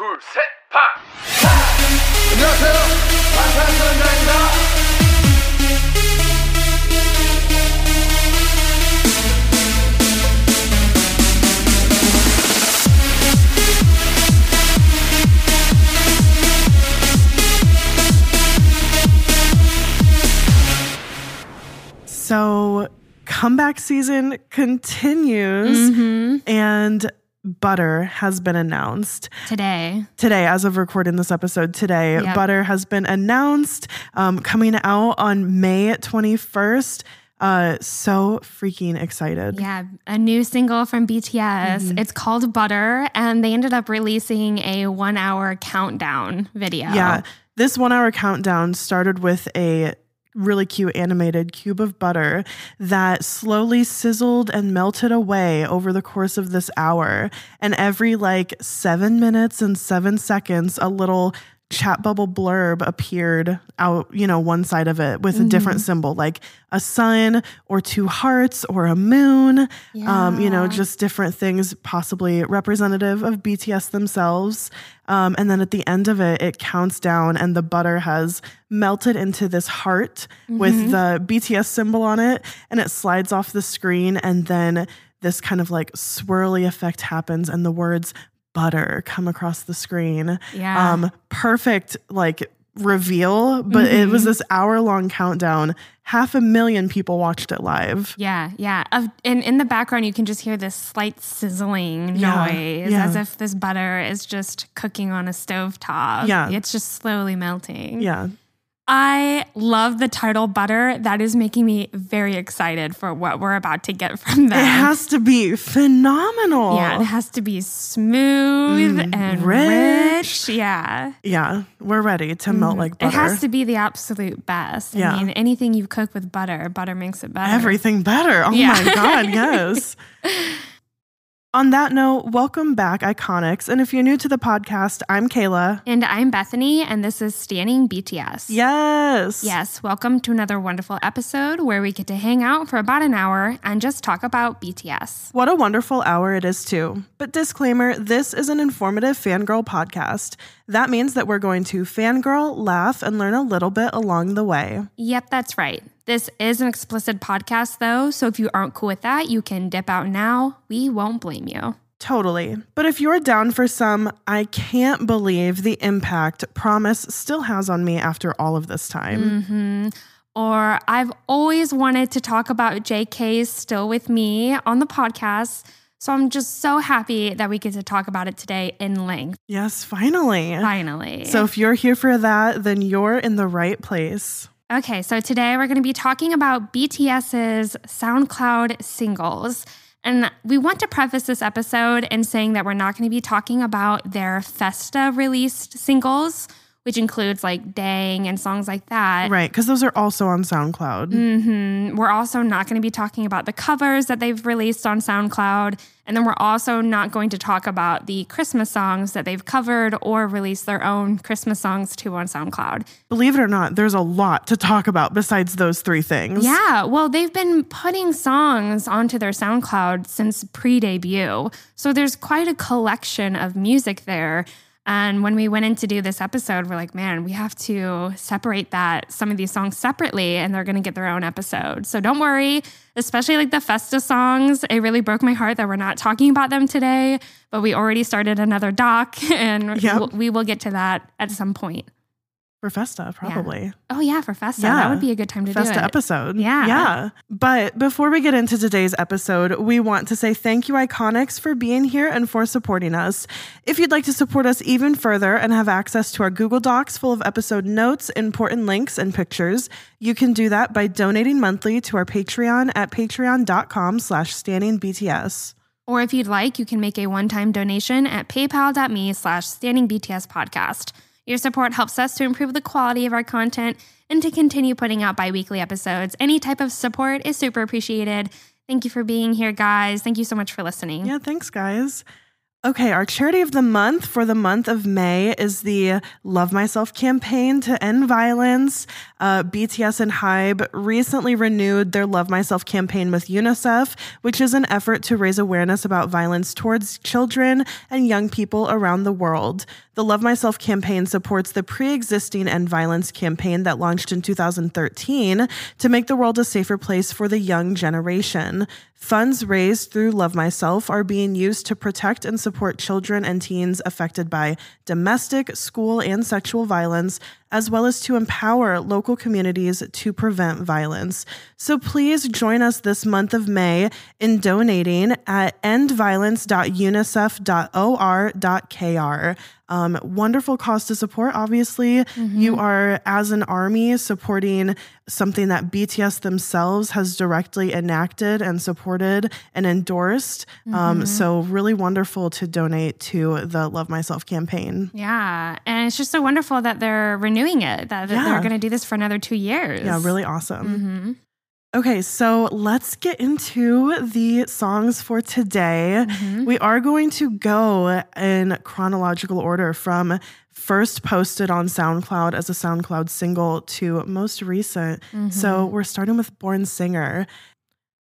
둘, 셋, 파! 안녕하세요. 방탄소년단입니다. So, comeback season continues, and Butter has been announced today. today, as of recording this episode today. Yep. Butter has been announced, um, coming out on May 21st. Uh, so freaking excited. Yeah, a new single from BTS. It's called Butter, and they ended up releasing a one hour countdown video. Yeah. This one hour countdown started with a really cute animated cube of butter that slowly sizzled and melted away over the course of this hour. And every like seven minutes and seven seconds, a little chat bubble blurb appeared out, you know, one side of it with a different symbol, like a sun or two hearts or a moon. Um, you know, just different things possibly representative of BTS themselves. Um, and then at the end of it, it counts down, and the butter has melted into this heart with the BTS symbol on it, and it slides off the screen. And then this kind of like swirly effect happens, and the words butter come across the screen. Yeah. Um, perfect, like reveal, but it was this hour long countdown. Half a million people watched it live. Yeah, yeah. Of, and in the background, you can just hear this slight sizzling Yeah, noise yeah. as if this butter is just cooking on a stove top. Yeah. It's just slowly melting. Yeah. I love the title Butter. That is making me very excited for what we're about to get from them. It has to be phenomenal. yeah, it has to be smooth and Mm, rich. rich. Yeah. Yeah, we're ready to melt like butter. It has to be the absolute best. Yeah. I mean, anything you cook with butter, butter makes it better. Everything better. Oh Yeah. my God, yes. On that note, welcome back, Iconics. And if you're new to the podcast, I'm Kayla. And I'm Bethany, and this is Standing BTS. Yes. Yes, welcome to another wonderful episode where we get to hang out for about an hour and just talk about BTS. What a wonderful hour it is, too. But disclaimer this is an informative fangirl podcast. That means that we're going to fangirl, laugh, and learn a little bit along the way. Yep, that's right. This is an explicit podcast, though, so if you aren't cool with that, you can dip out now. We won't blame you. Totally. But if you're down for some, I can't believe the impact Promise still has on me after all of this time. hmm Or I've always wanted to talk about JK's Still With Me on the podcast. So I'm just so happy that we get to talk about it today in length, Yes, finally. finally. So if you're here for that, then you're in the right place. Okay, so today we're going to be talking about BTS's SoundCloud singles. And we want to preface this episode in saying that we're not going to be talking about their Festa released singles, which includes like Dang and songs like that. Right, because those are also on SoundCloud. hmm We're also not going to be talking about the covers that they've released on SoundCloud. And then we're also not going to talk about the Christmas songs that they've covered or released their own Christmas songs to on SoundCloud. Believe it or not, there's a lot to talk about besides those three things. Yeah, well, they've been putting songs onto their SoundCloud since pre debut. So there's quite a collection of music there. And when we went in to do this episode, we're like, man, we have to separate that some of these songs separately and they're going to get their own episode. So don't worry, especially like the Festa songs. It really broke my heart that we're not talking about them today, but we already started another doc and Yep. we will get to that at some point. For Festa, probably. Oh, yeah, for Festa. Yeah. That would be a good time to Festa do it. Festa episode. Yeah. Yeah. But before we get into today's episode, we want to say thank you, Iconics, for being here and for supporting us. If you'd like to support us even further and have access to our Google Docs full of episode notes, important links, and pictures, you can do that by donating monthly to our Patreon at patreon.com slash standing BTS. Or if you'd like, you can make a one-time donation at paypal.me slash standing BTS podcast. Your support helps us to improve the quality of our content and to continue putting out bi-weekly episodes. Any type of support is super appreciated. Thank you for being here, guys. Thank you so much for listening. Yeah, thanks, guys. Okay, our charity of the month for the month of May is the Love Myself campaign to end violence. Uh, BTS and Hybe recently renewed their Love Myself campaign with UNICEF, which is an effort to raise awareness about violence towards children and young people around the world. The Love Myself campaign supports the pre existing End Violence campaign that launched in 2013 to make the world a safer place for the young generation. Funds raised through Love Myself are being used to protect and support children and teens affected by domestic, school, and sexual violence, as well as to empower local communities to prevent violence. So please join us this month of May in donating at endviolence.unicef.or.kr. Um, wonderful cause to support. Obviously, you are, as an army, supporting something that BTS themselves has directly enacted and supported and endorsed. Um, so, really wonderful to donate to the Love Myself campaign. Yeah. And it's just so wonderful that they're renewing it, that, that Yeah. they're going to do this for another two years. Yeah, really awesome. hmm Okay, so let's get into the songs for today. Mm-hmm. We are going to go in chronological order from first posted on SoundCloud as a SoundCloud single to most recent. Mm-hmm. So we're starting with Born Singer.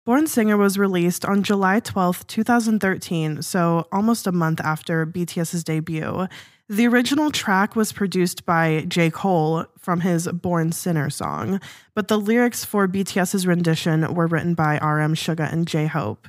Born Singer was released on July 12th, 2013, so almost a month after BTS's debut. The original track was produced by J. Cole from his Born Sinner song, but the lyrics for BTS's rendition were written by RM Suga and J Hope.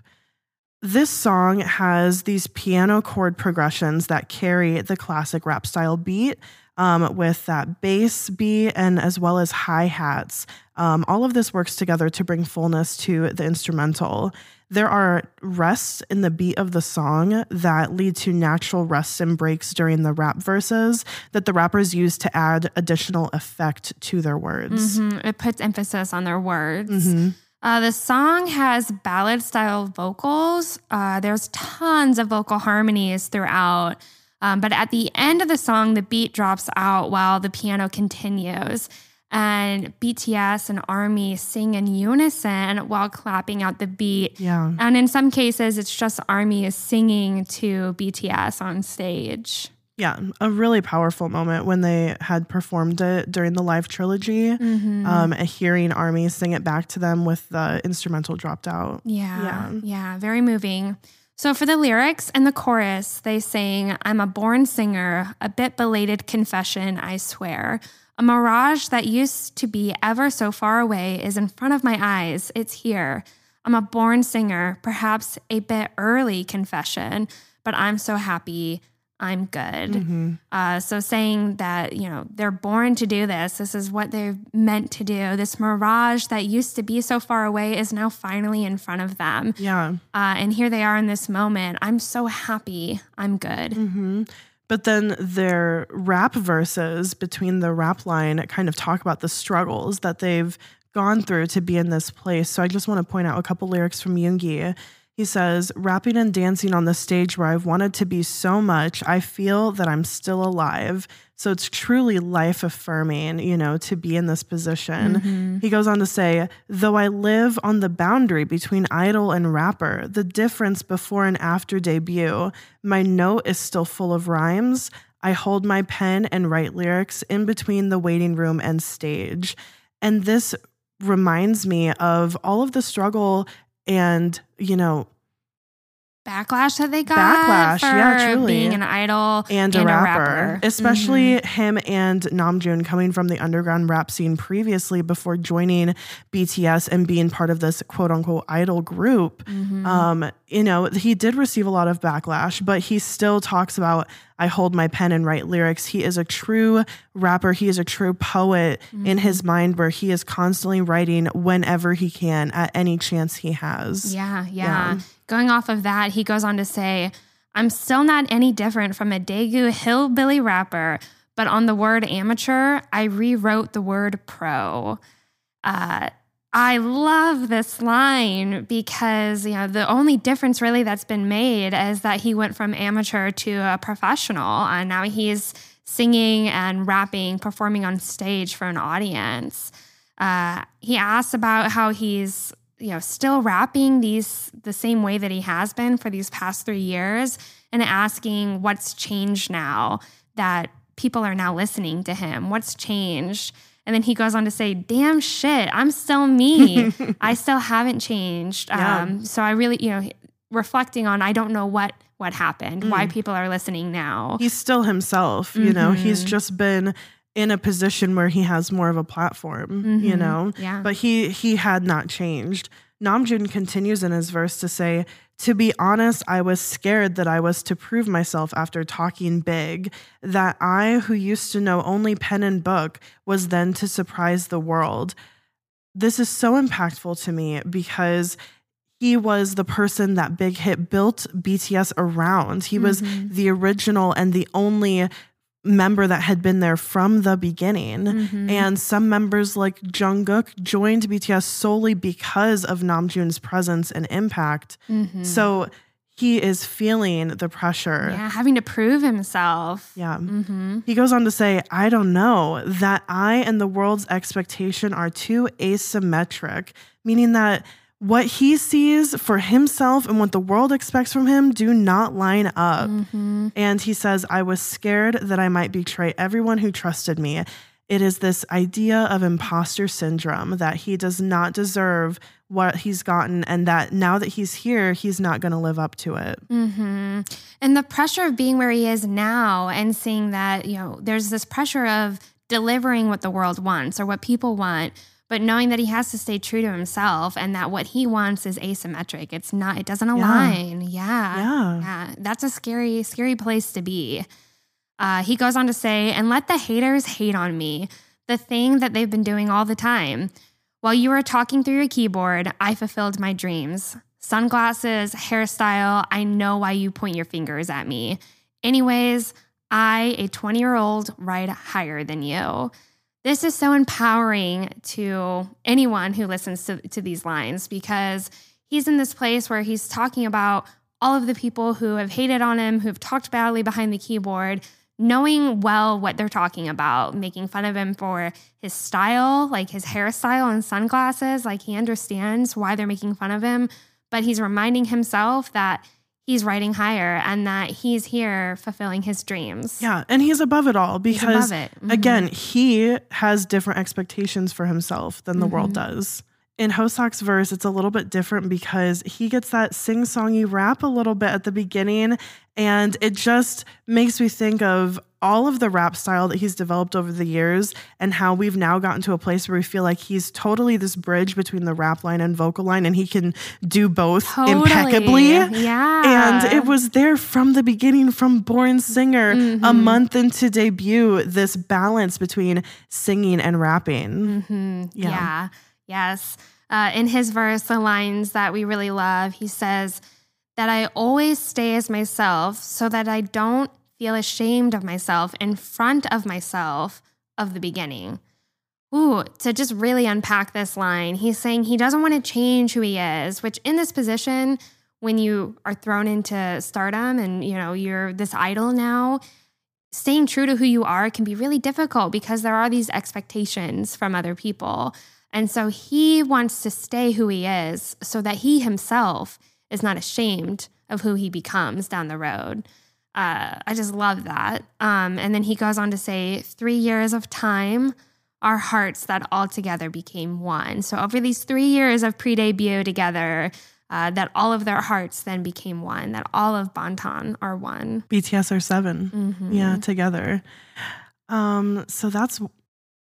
This song has these piano chord progressions that carry the classic rap style beat um, with that bass beat and as well as hi hats. Um, all of this works together to bring fullness to the instrumental. There are rests in the beat of the song that lead to natural rests and breaks during the rap verses that the rappers use to add additional effect to their words. Mhm. It puts emphasis on their words. Mhm. Uh, the song has ballad style vocals. Uh, there's tons of vocal harmonies throughout. Um, but at the end of the song, the beat drops out while the piano continues. And BTS and Army sing in unison while clapping out the beat. Yeah. And in some cases, it's just Army is singing to BTS on stage. Yeah, a really powerful moment when they had performed it during the live trilogy. Mm-hmm. Um, and hearing Army sing it back to them with the instrumental dropped out. Yeah, Yeah. yeah, very moving. So for the lyrics and the chorus, they sing, I'm a born singer, a bit belated confession, I swear. A mirage that used to be ever so far away is in front of my eyes. It's here. I'm a born singer, perhaps a bit early confession, but I'm so happy. I'm good. Mhm. Uh, so saying that you know they're born to do this. This is what they're meant to do. This mirage that used to be so far away is now finally in front of them. Yeah. Uh, and here they are in this moment. I'm so happy. I'm good. hmm But then their rap verses between the rap line kind of talk about the struggles that they've gone through to be in this place. So I just want to point out a couple lyrics from Yoongi. He says, rapping and dancing on the stage where I've wanted to be so much, I feel that I'm still alive. So it's truly life affirming, you know, to be in this position. Mm-hmm. He goes on to say, though I live on the boundary between idol and rapper, the difference before and after debut, my note is still full of rhymes. I hold my pen and write lyrics in between the waiting room and stage. And this reminds me of all of the struggle and, you know, backlash that they got Backlash, for yeah, truly. being an idol and, a, rapper, especially him and Namjoon coming from the underground rap scene previously before joining BTS and being part of this quote unquote idol group. Mhm. Um, you know, he did receive a lot of backlash, but he still talks about I hold my pen and write lyrics. He is a true rapper. He is a true poet in his mind where he is constantly writing whenever he can at any chance he has. Yeah, yeah, Yeah. Going off of that, he goes on to say, I'm still not any different from a Daegu hillbilly rapper, but on the word amateur, I rewrote the word pro. Uh, I love this line because, you know, the only difference really that's been made is that he went from amateur to a professional and now he's singing and rapping, performing on stage for an audience. Uh, he asks about how he's you know still rapping these the same way that he has been for these past three years and asking what's changed now that people are now listening to him what's changed and then he goes on to say damn shit i'm still me i still haven't changed Yeah. um, so i really you know reflecting on i don't know what what happened why Mm. people are listening now He's still himself, you know, he's Mhm. just been in a position where he has more of a platform, you Mhm. know. yeah But he he had not changed. Namjoon continues in his verse to say, "To be honest, I was scared that I was to prove myself after talking big, that I who used to know only pen and book was then to surprise the world." This is so impactful to me because he was the person that Big Hit built BTS around. He was Mhm. the original and the only member that had been there from the beginning. Mhm. And some members like Jungkook joined BTS solely because of Namjoon's presence and impact. Mhm. So he is feeling the pressure. yeah having to prove himself Yeah. hmm He goes on to say, I don't know, that I and the world's expectation are too asymmetric, meaning that what he sees for himself and what the world expects from him do not line up. hmm And he says, I was scared that I might betray everyone who trusted me. It is this idea of imposter syndrome that he does not deserve what he's gotten, and that now that he's here, he's not going to live up to it. hmm And the pressure of being where he is now and seeing that, you know, there's this pressure of delivering what the world wants or what people want, but knowing that he has to stay true to himself and that what he wants is asymmetric. It's not, it doesn't align. Yeah. Yeah. Yeah. That's a scary, scary place to be. Uh, he goes on to say, and let the haters hate on me, the thing that they've been doing all the time. While you were talking through your keyboard, I fulfilled my dreams. Sunglasses, hairstyle, I know why you point your fingers at me. Anyways, I, a 20 year old, ride higher than you. This is so empowering to anyone who listens to, to these lines because he's in this place where he's talking about all of the people who have hated on him, who've talked badly behind the keyboard, knowing well what they're talking about, making fun of him for his style, like his hairstyle and sunglasses. Like he understands why they're making fun of him, but he's reminding himself that he's riding higher and that he's here fulfilling his dreams. Yeah. And he's above it all because, it. Mhm. again, he has different expectations for himself than the world Mhm. does. In Hoseok's verse, it's a little bit different because he gets that sing songy rap a little bit at the beginning. And it just makes me think of all of the rap style that he's developed over the years and how we've now gotten to a place where we feel like he's totally this bridge between the rap line and vocal line and he can do both Totally. impeccably. Yeah. And it was there from the beginning, from Born Singer, a Mhm. month into debut, this balance between singing and rapping. hmm Yeah. Yeah. Yes. Uh, in his verse, the lines that we really love, he says that I always stay as myself so that I don't feel ashamed of myself in front of myself of the beginning. Ooh, to just really unpack this line, he's saying he doesn't want to change who he is, which in this position, when you are thrown into stardom and you know you're this idol now, staying true to who you are can be really difficult because there are these expectations from other people. And so he wants to stay who he is so that he himself is not ashamed of who he becomes down the road. Uh, I just love that. Um, and then he goes on to say, three years of time, our hearts that all together became one. So over these three years of pre debut together, uh, that all of their hearts then became one, that all of Bangtan are one. BTS are 7 Mhm. Yeah, together. Um, so that's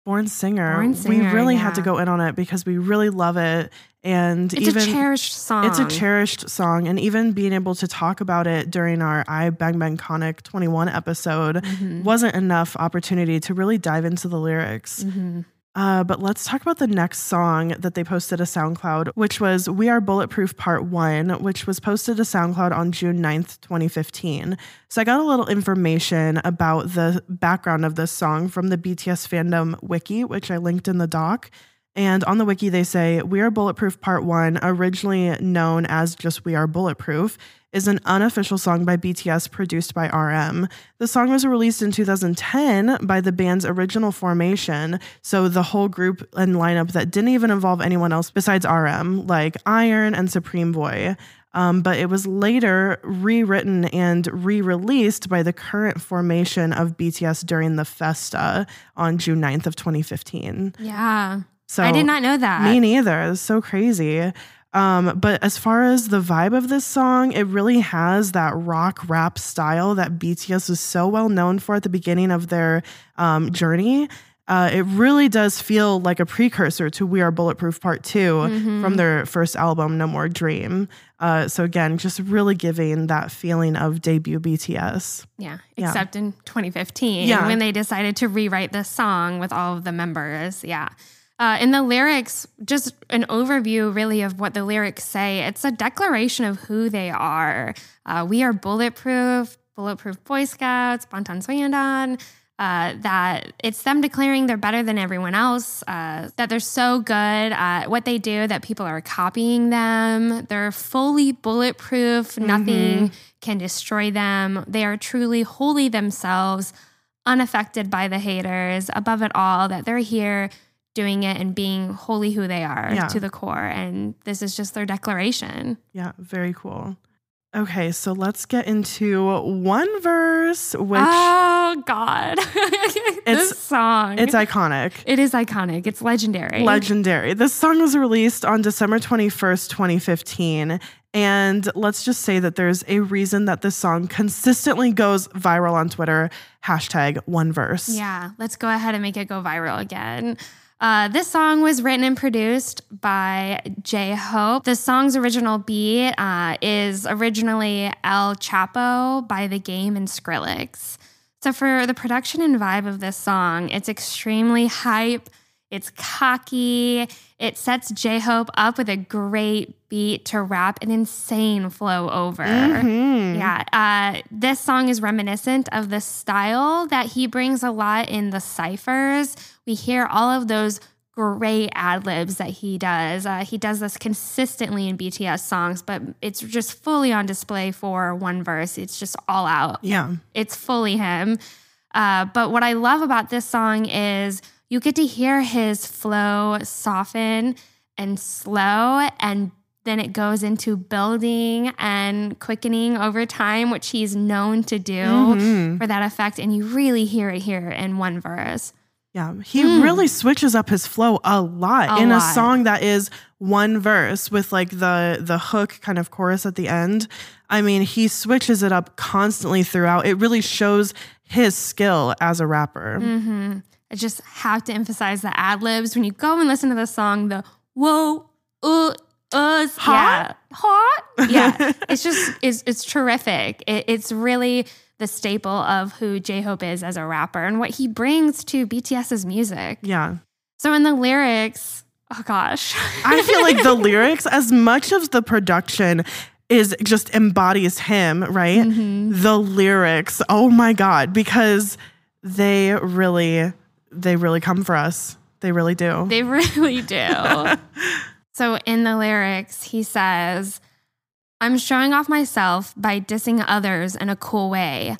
Born Singer. Born we Singer, really had to go in on it because we really love it. And It's even a cherished song. It's a cherished song, and even being able to talk about it during our I Bang Bang Conic 21 episode Mhm. wasn't enough opportunity to really dive into the lyrics. Mhm. Uh, but let's talk about the next song that they posted to SoundCloud, which was We Are Bulletproof Part 1, which was posted to SoundCloud on June 9th, 2015. So I got a little information about the background of this song from the BTS fandom wiki, which I linked in the doc. And on the wiki, they say We Are Bulletproof Part 1, originally known as just We Are Bulletproof, is an unofficial song by BTS produced by RM. The song was released in 2010 by the band's original formation, so the whole group and lineup that didn't even involve anyone else besides RM, like Iron and Supreme Boy. Um, but it was later rewritten and re released by the current formation of BTS during the Festa on June 9th of 2015. Yeah. So I did not know that. me neither. It's so crazy. Um, but as far as the vibe of this song, it really has that rock rap style that BTS was so well known for at the beginning of their um, journey. Uh, it really does feel like a precursor to We Are Bulletproof Part 2 Mhm. from their first album, No More Dream. Uh, so, again, just really giving that feeling of debut BTS. Yeah, Yeah. except in 2015 Yeah. when they decided to rewrite this song with all of the members. Yeah. Uh, in the lyrics, just an overview really of what the lyrics say. It's a declaration of who they are. Uh, we are bulletproof, bulletproof Boy Scouts, Bangtan Sonyeondan. Uh, that it's them declaring they're better than everyone else, uh, that they're so good at what they do that people are copying them. They're fully bulletproof. Nothing can destroy them. They are truly wholly themselves, unaffected by the haters. Above it all, that they're here doing it and being wholly who they are Yeah. to the core. And this is just their declaration. Yeah, very cool. Okay, so let's get into one verse, which oh God, It's- this song. it's iconic. it is iconic. It's legendary. Legendary. This song was released on December 21st, 2015. And let's just say that there's a reason that this song consistently goes viral on Twitter. Hashtag one verse. Yeah, let's go ahead and make it go viral again. Uh, this song was written and produced by J Hope. The song's original beat uh, is originally El Chapo by The Game and Skrillex. So, for the production and vibe of this song, it's extremely hype, it's cocky, it sets J Hope up with a great beat to rap an insane flow over. Mhm. Yeah, uh, this song is reminiscent of the style that he brings a lot in the ciphers. We hear all of those great ad libs that he does. Uh, he does this consistently in BTS songs, but it's just fully on display for one verse. It's just all out. Yeah. It's fully him. Uh, but what I love about this song is you get to hear his flow soften and slow, and then it goes into building and quickening over time, which he's known to do Mhm. for that effect. And you really hear it here in one verse. Yeah. He Mm. really switches up his flow a lot A in a song that is one verse with like the the hook kind of chorus at the end. I mean, he switches it up constantly throughout. It really shows his skill as a rapper. hmm I just have to emphasize the ad libs. When you go and listen to the song, the whoa, uh, uh, Hot? yeah, hot, yeah. it's just it's it's terrific. It, it's really the staple of who J Hope is as a rapper and what he brings to BTS's music. Yeah. So in the lyrics, oh gosh, I feel like the lyrics, as much of the production is just embodies him, right? Mhm. The lyrics, oh my God, because they really, they really come for us. They really do. They really do. so in the lyrics, he says, I'm showing off myself by dissing others in a cool way.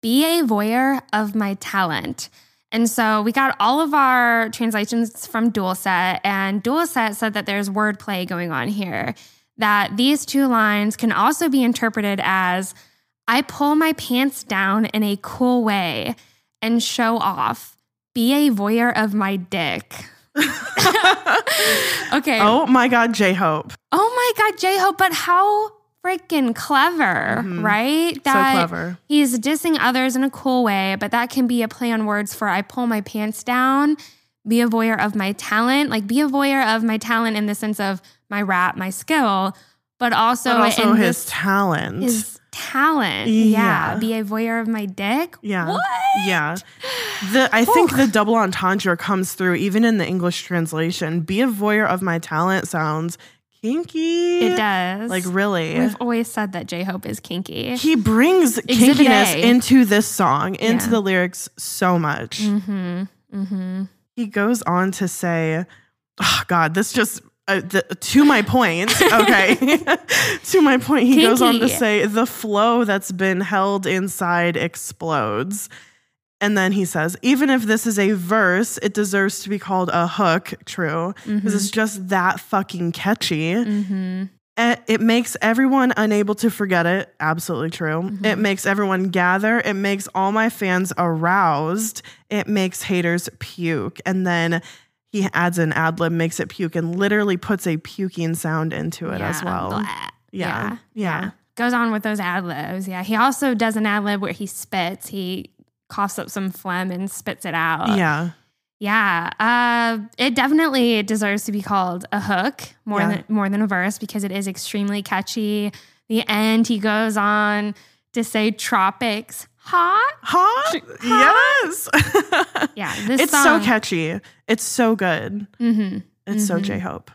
Be a voyeur of my talent. And so we got all of our translations from Doolset, and Doolset said that there's wordplay going on here. That these two lines can also be interpreted as I pull my pants down in a cool way and show off. Be a voyeur of my dick. okay. Oh my God, J Hope. Oh my God, J Hope, but how freaking clever, Mhm. right? So clever. He's dissing others in a cool way, but that can be a play on words for I pull my pants down, be a voyeur of my talent, like be a voyeur of my talent in the sense of my rap, my skill, but also, But also in his this, talent. his talent. Yeah. Yeah. Be a voyeur of my dick. yeah. What? Yeah. The I think the double entendre comes through even in the English translation. Be a voyeur of my talent sounds kinky. It does. Like really. We've always said that J Hope is kinky. he brings Exhibit kinkiness A. into this song, into Yeah. the lyrics so much. Mm-hmm. Mm-hmm. He goes on to say, oh God, this just uh, the, to my point. Okay, to my point, he goes on to say the flow that's been held inside explodes. And then he says, even if this is a verse, it deserves to be called a hook. True, because it's just that fucking catchy. Mm-hmm. It, it makes everyone unable to forget it. Absolutely true. Mm-hmm. It makes everyone gather. It makes all my fans aroused. It makes haters puke. And then he adds an ad lib, makes it puke, and literally puts a puking sound into it as well. Blah. Yeah. Yeah. Goes on with those ad libs. Yeah. He also does an ad lib where he spits. He coughs up some phlegm and spits it out. Yeah. Yeah. Uh, it definitely deserves to be called a hook more Yeah. than more than a verse because it is extremely catchy. The end, he goes on to say tropics hot. Hot? Yes. Yeah. This it's song, so catchy. It's so good. hmm It's so Mhm. J Hope.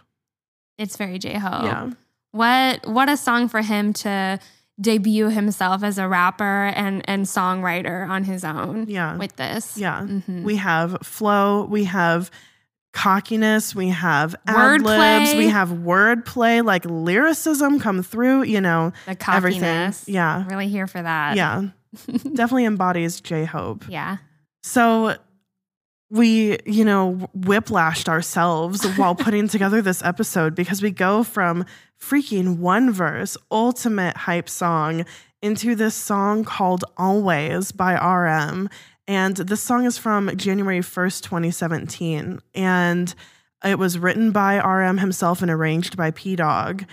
It's very J Hope. Yeah. What what a song for him to debut himself as a rapper and and songwriter on his own. Yeah. With this. Yeah. Mhm. We have flow, we have cockiness, we have ad libs, we have wordplay, like lyricism come through, you know, the everything. cockiness. Yeah. Really here for that. Yeah. Definitely embodies J Hope. Yeah. So we, you know, whiplashed ourselves while putting together this episode because we go from freaking one verse, ultimate hype song, into this song called Always by RM. And this song is from January 1st, 2017. And it was written by RM himself and arranged by Pdogg.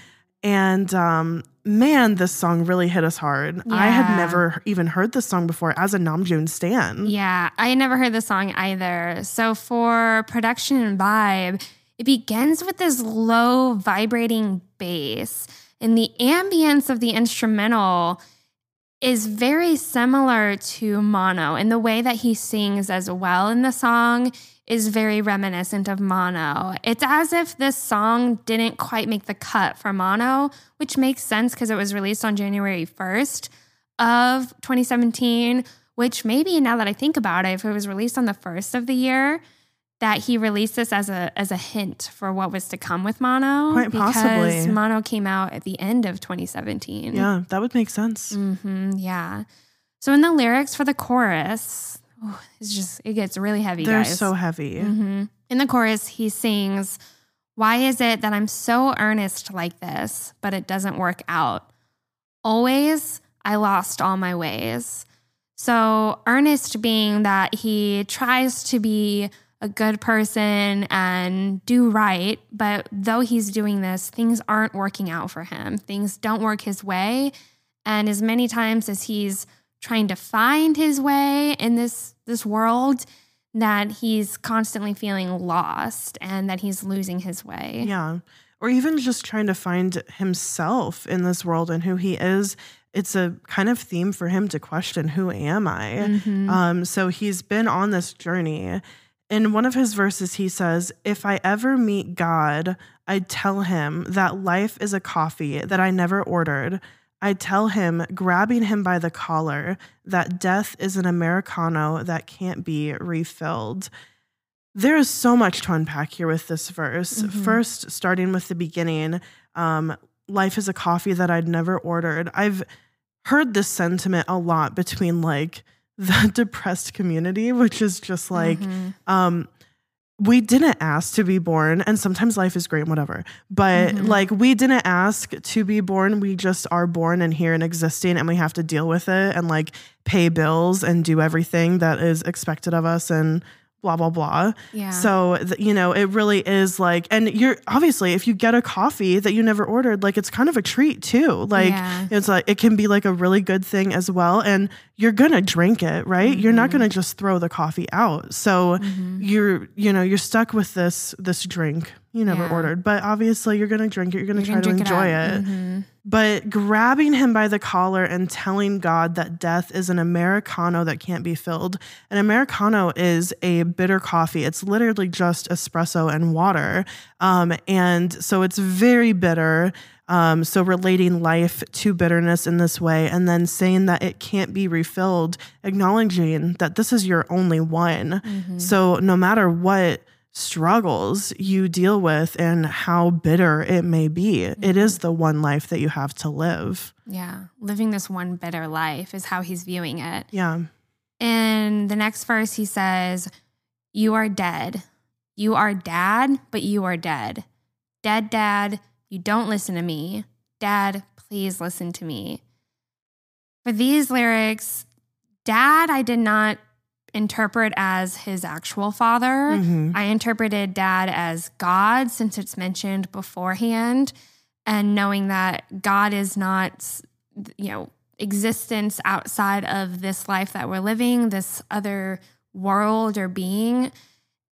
And um, man, this song really hit us hard. I had never even heard this song before as a Namjoon stan. Yeah, I never heard the song either. So for production and vibe, it begins with this low vibrating bass, and the ambience of the instrumental is very similar to Mono, and the way that he sings as well in the song is very reminiscent of Mono. It's as if this song didn't quite make the cut for Mono, which makes sense because it was released on January 1st of 2017, which maybe now that I think about it, if it was released on the first of the year, that he released this as a as a hint for what was to come with Mono. Quite because possibly. Mono came out at the end of 2017. Yeah, that would make sense. hmm yeah. So in the lyrics for the chorus, it's just it gets really heavy. They're guys. so heavy. Mhm. In the chorus, he sings, Why is it that I'm so earnest like this, but it doesn't work out? Always, I lost all my ways. So, earnest being that he tries to be a good person and do right, but though he's doing this, things aren't working out for him. Things don't work his way. And as many times as he's trying to find his way in this this world, that he's constantly feeling lost and that he's losing his way. Yeah. Or even just trying to find himself in this world and who he is. It's a kind of theme for him to question who am I? Mhm. Um, so he's been on this journey. In one of his verses, he says, If I ever meet God, I'd tell him that life is a coffee that I never ordered. I'd tell him, grabbing him by the collar, that death is an Americano that can't be refilled. There is so much to unpack here with this verse. Mhm. First, starting with the beginning, um, life is a coffee that I'd never ordered. I've heard this sentiment a lot between like the depressed community, which is just like, Mhm. um, we didn't ask to be born, and sometimes life is great, and whatever. But Mhm. like, we didn't ask to be born. We just are born and here and existing, and we have to deal with it and like pay bills and do everything that is expected of us and blah blah blah. Yeah. So you know, it really is like, and you're obviously if you get a coffee that you never ordered, like it's kind of a treat too. Like Yeah. it's like it can be like a really good thing as well, and you're gonna drink it, right? You're not Mm-hmm. gonna just throw the coffee out. So you're you know you're stuck with this this drink you never Yeah. ordered, but obviously you're gonna drink it. You're gonna You're try gonna to enjoy up. it. But grabbing him by the collar and telling God that death is an Americano that can't be filled. An Americano is a bitter coffee. It's literally just espresso and water. Um, and so it's very bitter. Um, so relating life to bitterness in this way and then saying that it can't be refilled, acknowledging that this is your only one. So no matter what struggles you deal with and how bitter it may be, it is mm-hmm. the one life that you have to live. Yeah. Living this one bitter life is how he's viewing it. Yeah. In the next verse, he says, You are dead. You are dad, but you are dead. Dead, dad, you don't listen to me. Dad, please listen to me. For these lyrics, dad, I did not interpret as his actual father. Mhm. I interpreted dad as God since it's mentioned beforehand. And knowing that God is not, you know, existence outside of this life that we're living, this other world or being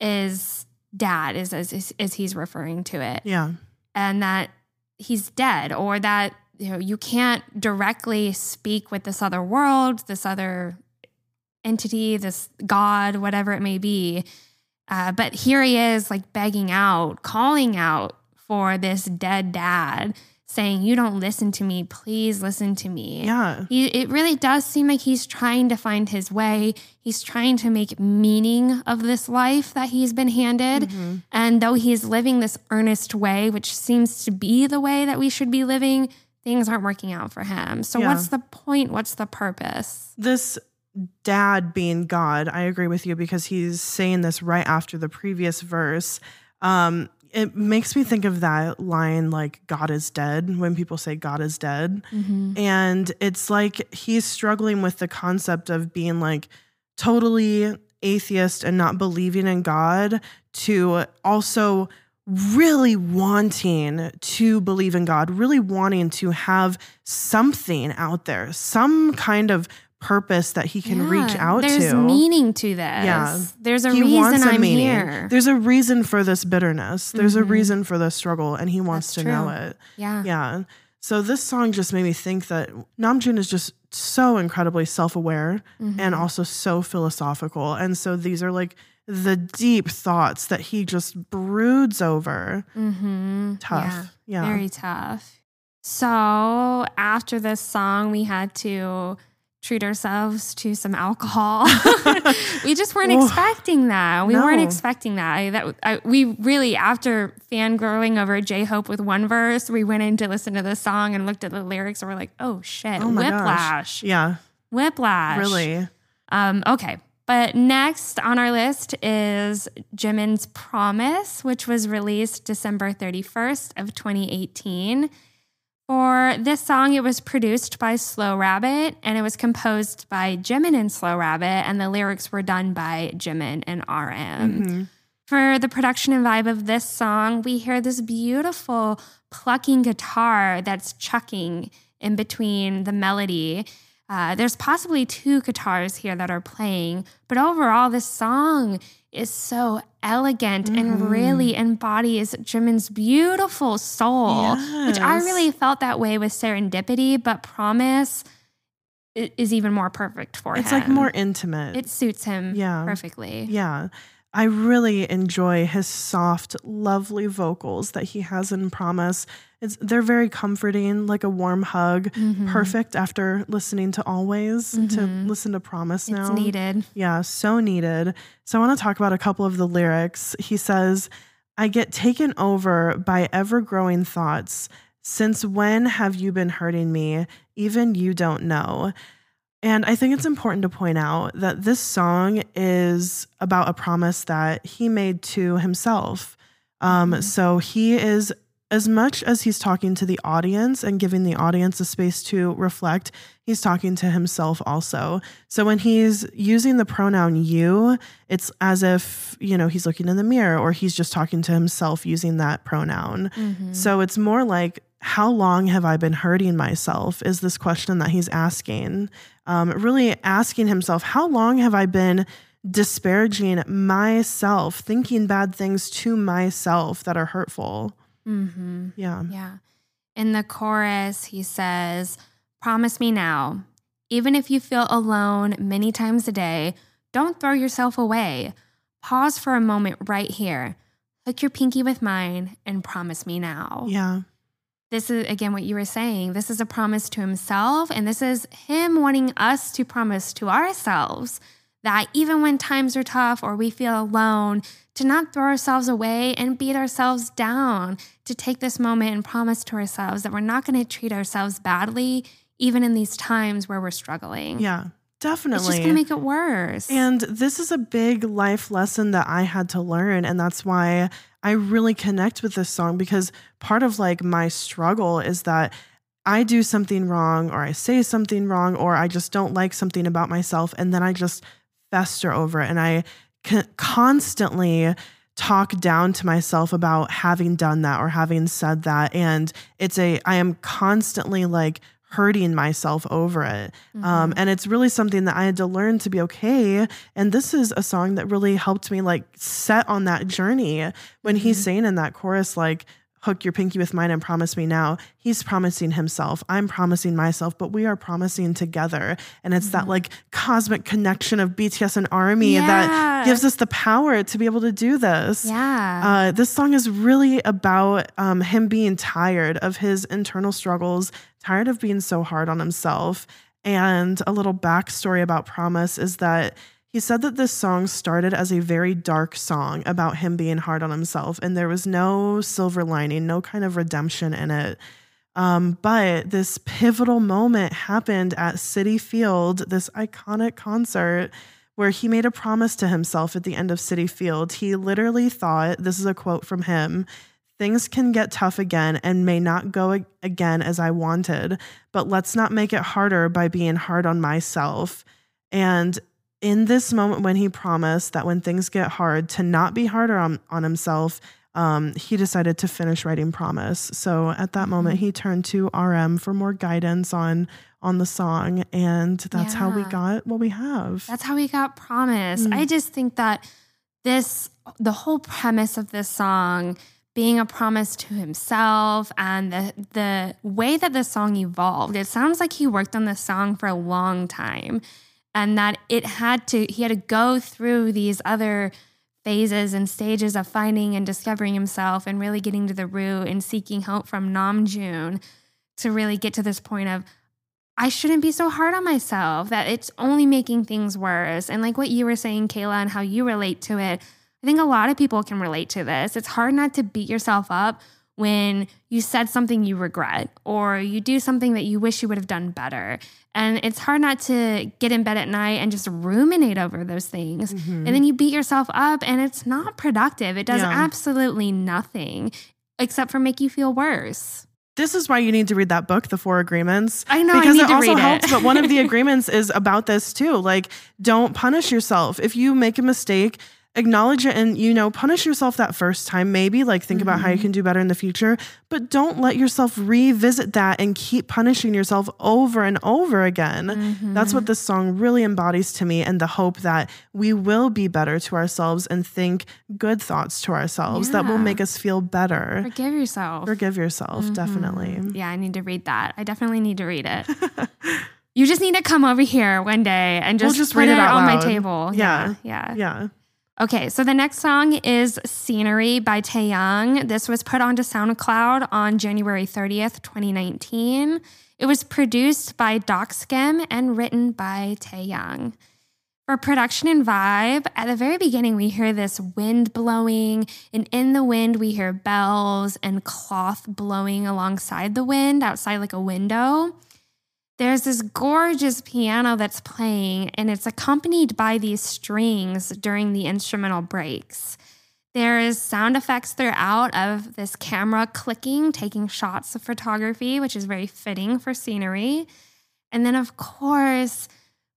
is dad, is as, as he's referring to it. Yeah. And that he's dead or that you know you can't directly speak with this other world, this other entity, this God, whatever it may be. Uh, but here he is, like begging out, calling out for this dead dad, saying, "You don't listen to me. Please listen to me." Yeah. He, it really does seem like he's trying to find his way. He's trying to make meaning of this life that he's been handed. Mm-hmm. And though he's living this earnest way, which seems to be the way that we should be living, things aren't working out for him. So, Yeah. what's the point? What's the purpose? This dad being God, I agree with you because he's saying this right after the previous verse. Um, it makes me think of that line like God is dead when people say God is dead. And it's like he's struggling with the concept of being like totally atheist and not believing in God to also really wanting to believe in God, really wanting to have something out there, some kind of purpose that he can reach out There's to. There's meaning to this. Yeah. There's a he reason a I'm meaning. here. There's a reason for this bitterness. There's a Mhm. reason for this struggle, and he wants That's to know it. yeah. Yeah. So this song just made me think that Namjoon is just so incredibly self-aware Mm-hmm. and also so philosophical. And so these are like the deep thoughts that he just broods over. Mm-hmm. Tough. Yeah. Very tough. So after this song, we had to treat ourselves to some alcohol. we just weren't expecting that. We weren't expecting that. I, that I, we really, after fangirling over J Hope with one verse, we went in to listen to this song and looked at the lyrics and we're like, oh shit, Oh my gosh. whiplash. Yeah. Whiplash. Really. Um, okay. But next on our list is Jimin's Promise, which was released December 31st of 2018. For this song, it was produced by Slow Rabbit and it was composed by Jimin and Slow Rabbit, and the lyrics were done by Jimin and RM. Mhm. For the production and vibe of this song, we hear this beautiful plucking guitar that's chucking in between the melody. Uh, there's possibly two guitars here that are playing, but overall, this song is so elegant and really embodies Jimin's beautiful soul, which I really felt that way with Serendipity, but Promise is even more perfect for him. It's like more intimate. It suits him Yeah. perfectly. Yeah. I really enjoy his soft, lovely vocals that he has in Promise. It's they're very comforting, like a warm hug. Mhm. Perfect after listening to Always to Mhm. listen to Promise now. It's needed. Yeah, so needed. So I want to talk about a couple of the lyrics. He says, I get taken over by ever growing thoughts. Since when have you been hurting me? Even you don't know. And I think it's important to point out that this song is about a promise that he made to himself. Um, So he is as much as he's talking to the audience and giving the audience a space to reflect, he's talking to himself also. So when he's using the pronoun you, it's as if, you know, he's looking in the mirror or he's just talking to himself using that pronoun. Mhm. So it's more like, how long have I been hurting myself? Is this question that he's asking. Um, really asking himself, how long have I been disparaging myself, thinking bad things to myself that are hurtful? Mm-hmm. Yeah. Yeah. In the chorus, he says, Promise me now, even if you feel alone many times a day, don't throw yourself away. Pause for a moment right here. Hook your pinky with mine and promise me now. Yeah. This is, again, what you were saying. This is a promise to himself, and this is him wanting us to promise to ourselves that even when times are tough or we feel alone, to not throw ourselves away and beat ourselves down, to take this moment and promise to ourselves that we're not going to treat ourselves badly, even in these times where we're struggling. Yeah. Definitely. It's just going to make it worse. And this is a big life lesson that I had to learn. And that's why I really connect with this song because part of like my struggle is that I do something wrong or I say something wrong or I just don't like something about myself. And then I just fester over it. And I constantly talk down to myself about having done that or having said that. And it's a, I am constantly like, hurting myself over it. Um, and it's really something that I had to learn to be okay. And this is a song that really helped me like set on that journey. When he's saying in that chorus, like, hook your pinky with mine and promise me now, he's promising himself. I'm promising myself, but we are promising together. And it's that like cosmic connection of BTS and Army that gives us the power to be able to do this. yeah. Uh, this song is really about um, him being tired of his internal struggles, tired of being so hard on himself. And a little backstory about Promise is that he said that this song started as a very dark song about him being hard on himself, and there was no silver lining, no kind of redemption in it. Um, but this pivotal moment happened at Citi Field, this iconic concert where he made a promise to himself at the end of Citi Field. He literally thought, this is a quote from him things can get tough again and may not go again as I wanted, but let's not make it harder by being hard on myself. And in this moment, when he promised that when things get hard, to not be harder on, on himself, um, he decided to finish writing Promise. So at that moment, he turned to RM for more guidance on on the song, and that's how we got what we have. That's how we got promise. Mm. I just think that this, the whole premise of this song being a promise to himself and the the way that the song evolved, it sounds like he worked on this song for a long time and that it had to he had to go through these other phases and stages of finding and discovering himself and really getting to the root and seeking help from Namjoon to really get to this point of I shouldn't be so hard on myself, that it's only making things worse. And like what you were saying, Kayla, and how you relate to it, I think a lot of people can relate to this. It's hard not to beat yourself up when you said something you regret or you do something that you wish you would have done better. And it's hard not to get in bed at night and just ruminate over those things. Mm-hmm. And then you beat yourself up and it's not productive. It does Yeah. absolutely nothing except for make you feel worse. this is why you need to read that book, The Four Agreements. I know, I because need it also read it. helps. but one of the agreements is about this too. Like, don't punish yourself if you make a mistake. Acknowledge it and you know punish yourself that first time. Maybe like think about how Mm-hmm. you can do better in the future, but don't let yourself revisit that and keep punishing yourself over and over again. Mm-hmm. That's what this song really embodies to me, and the hope that we will be better to ourselves and think good thoughts to ourselves that will make us feel better. Forgive yourself. Forgive yourself, Mm-hmm. definitely. Yeah, I need to read that. I definitely need to read it. you just need to come over here one day and We'll just, just put read it, it out on my loud. table. Yeah. yeah. Yeah. Okay, so the next song is Scenery by Taehyung. This was put onto SoundCloud on January 30th, 2019. It was produced by DocSkim and written by Taehyung. For production and vibe, at the very beginning, we hear this wind blowing, and in the wind, we hear bells and cloth blowing alongside the wind outside like a window. There's this gorgeous piano that's playing, and it's accompanied by these strings during the instrumental breaks. There's sound effects throughout of this camera clicking, taking shots of photography, which is very fitting for scenery. And then, of course,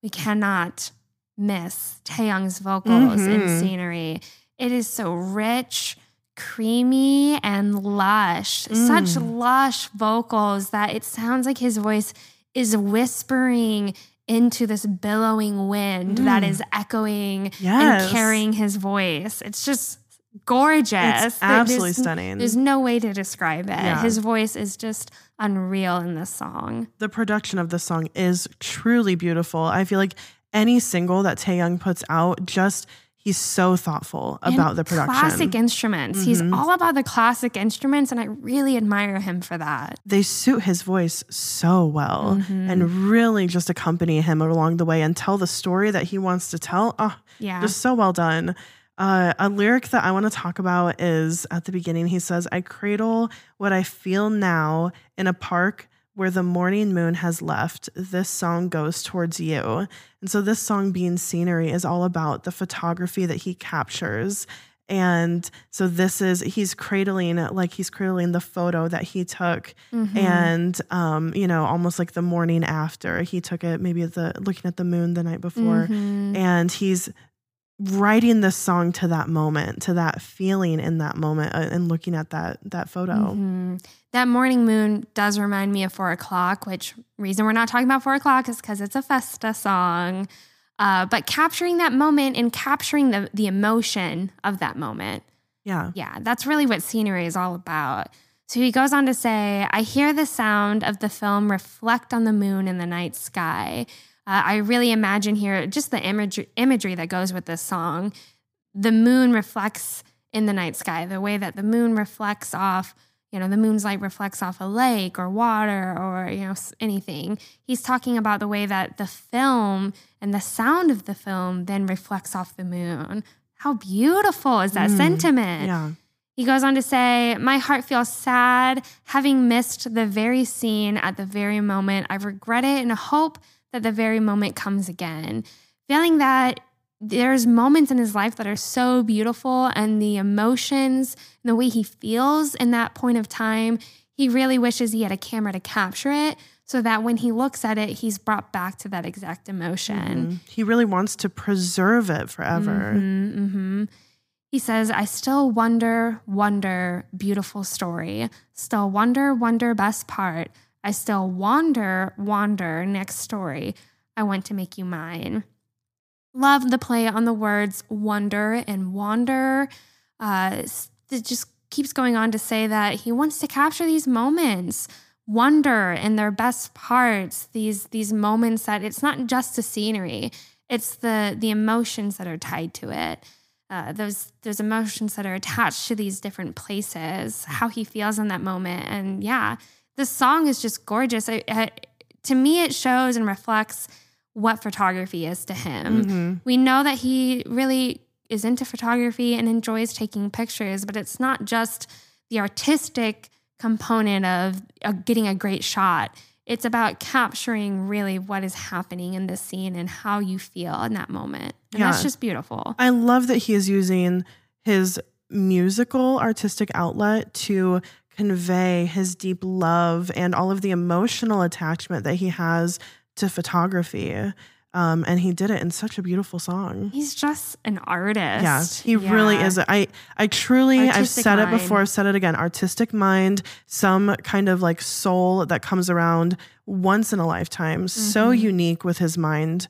we cannot miss Taehyung's vocals in Mhm. scenery. It is so rich, creamy, and lush. Such Mm. lush vocals that it sounds like his voice is whispering into this billowing wind that Mm. is echoing Yes. and carrying his voice. It's just gorgeous. It's absolutely there's, stunning. There's no way to describe it. Yeah. His voice is just unreal in this song. the production of the song is truly beautiful. I feel like any single that Taehyung puts out, just he's so thoughtful And about the production. Classic instruments. He's Mhm. all about the classic instruments, and I really admire him for that. they suit his voice so well Mhm. and really just accompany him along the way and tell the story that he wants to tell. Oh, Yeah. just so well done. Uh, a lyric that I want to talk about is at the beginning. He says, I cradle what I feel now in a park where the morning moon has left. This song goes towards you. And so, this song, being scenery, is all about the photography that he captures. And so, this is, he's cradling, like he's cradling the photo that he took Mhm. and um, you know, almost like the morning after he took it, maybe the looking at the moon the night before, Mhm. and he's writing this song to that moment, to that feeling in that moment, uh, and looking at that that photo. Mhm. That morning moon does remind me of Four O'Clock, which reason we're not talking about Four O'Clock is because it's a Festa song. Uh, but capturing that moment and capturing the, the emotion of that moment. Yeah, Yeah, that's really what scenery is all about. So he goes on to say, I hear the sound of the film reflect on the moon in the night sky. Uh, I really imagine here just the imagery, imagery that goes with this song. The moon reflects in the night sky, the way that the moon reflects off, you know, the moon's light reflects off a lake or water or, you know, anything. He's talking about the way that the film and the sound of the film then reflects off the moon. How beautiful is that Mm, sentiment? yeah, He goes on to say, My heart feels sad, having missed the very scene at the very moment. I regret it and hope that the very moment comes again. Feeling that there's moments in his life that are so beautiful and the emotions and the way he feels in that point of time, he really wishes he had a camera to capture it so that when he looks at it, he's brought back to that exact emotion. Mhm. he really wants to preserve it forever. Mhm, mhm. He says, I still wonder, wonder, beautiful story. Still wonder, wonder, best part. I still wander, wander, next story. I want to make you mine. Love the play on the words wonder and wander. Uh, it just keeps going on to say that he wants to capture these moments wonder in their best parts these these moments that it's not just the scenery it's the the emotions that are tied to it. Uh, those those emotions that are attached to these different places how he feels in that moment. And yeah this song is just gorgeous. I, I, to me it shows and reflects what photography is to him Mhm. we know that he really is into photography and enjoys taking pictures, but it's not just the artistic component of, of getting a great shot. It's about capturing really what is happening in the scene and how you feel in that moment. And Yeah. that's just beautiful. I love that he is using his musical artistic outlet to convey his deep love and all of the emotional attachment that he has to photography. Um, and he did it in such a beautiful song. He's just an artist. Yeah, he really is. I I truly I've Artistic said it before, I've said it again. Artistic mind, some kind of like soul that comes around once in a lifetime. So Mhm. unique with his mind.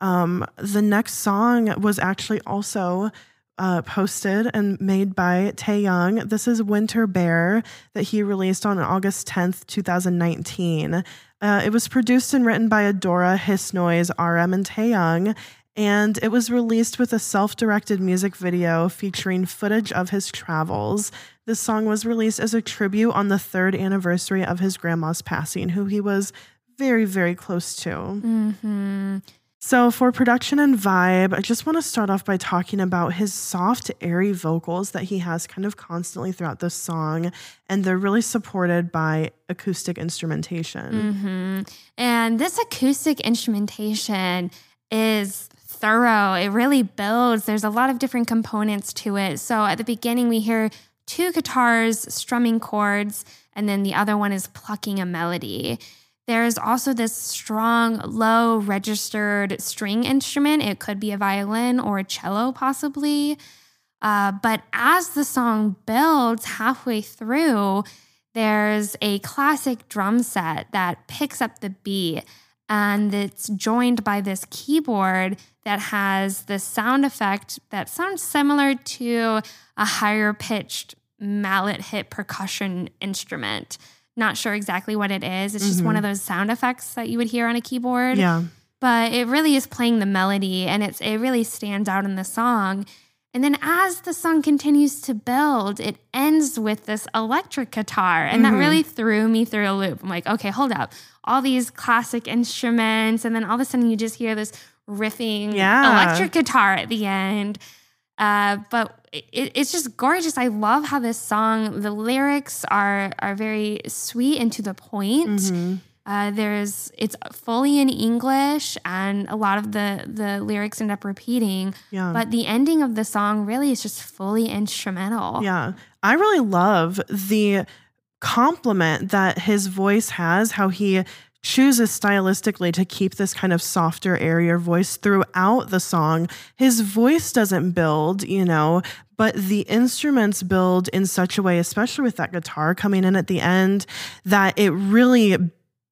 Um, the next song was actually also uh, posted and made by Taehyung. This is Winter Bear that he released on August 10th, 2019. Uh, it was produced and written by Adora, Hiss Noise, RM, and Taehyung. And it was released with a self directed music video featuring footage of his travels. This song was released as a tribute on the third anniversary of his grandma's passing, who he was very, very close to. Mhm. So, for production and vibe, I just want to start off by talking about his soft, airy vocals that he has kind of constantly throughout the song. And they're really supported by acoustic instrumentation. hmm And this acoustic instrumentation is thorough. It really builds. There's a lot of different components to it. So at the beginning, we hear two guitars strumming chords, and then the other one is plucking a melody. There's also this strong, low registered string instrument. It could be a violin or a cello, possibly. Uh, but as the song builds halfway through, there's a classic drum set that picks up the beat and it's joined by this keyboard that has the sound effect that sounds similar to a higher pitched mallet hit percussion instrument. Not sure exactly what it is. It's just Mm-hmm. one of those sound effects that you would hear on a keyboard. Yeah. But it really is playing the melody and it's it really stands out in the song. And then as the song continues to build, it ends with this electric guitar. And Mm-hmm. that really threw me through a loop. I'm like, okay, hold up. All these classic instruments. And then all of a sudden you just hear this riffing Yeah. electric guitar at the end. Uh, but it, it's just gorgeous. I love how this song, the lyrics are are very sweet and to the point. Mm-hmm. Uh, there's it's fully in English, and a lot of the the lyrics end up repeating. Yeah. But the ending of the song really is just fully instrumental. Yeah. I really love the compliment that his voice has, how he chooses stylistically to keep this kind of softer, airier voice throughout the song. His voice doesn't build, you know, but the instruments build in such a way, especially with that guitar coming in at the end, that it really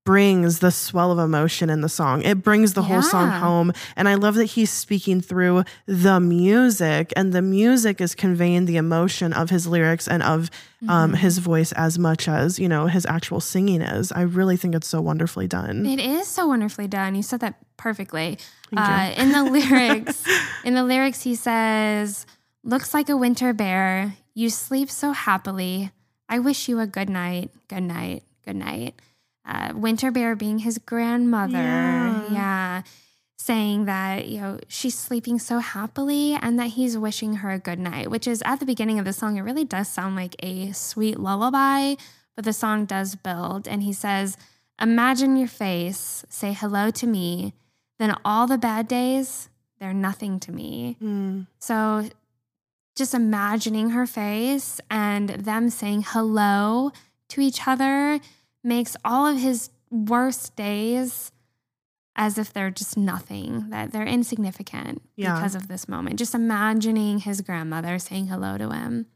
brings the swell of emotion in the song. It brings the whole song home. And I love that he's speaking through the music, and the music is conveying the emotion of his lyrics and of um, Mm-hmm. his voice as much as, you know, his actual singing is. I really think it's so wonderfully done. It is so wonderfully done. You said that perfectly. Uh, in the lyrics, in the lyrics, he says, "Looks like a winter bear. You sleep so happily. I wish you a good night. Good night. Good night." Uh, winter bear being his grandmother. Yeah. yeah. Saying that, you know, she's sleeping so happily and that he's wishing her a good night, which is at the beginning of the song, it really does sound like a sweet lullaby, but the song does build. And he says, Imagine your face, say hello to me, then all the bad days, they're nothing to me. Mm, So just imagining her face and them saying hello to each other makes all of his worst days as if they're just nothing, that they're insignificant Yeah. because of this moment. Just imagining his grandmother saying hello to him.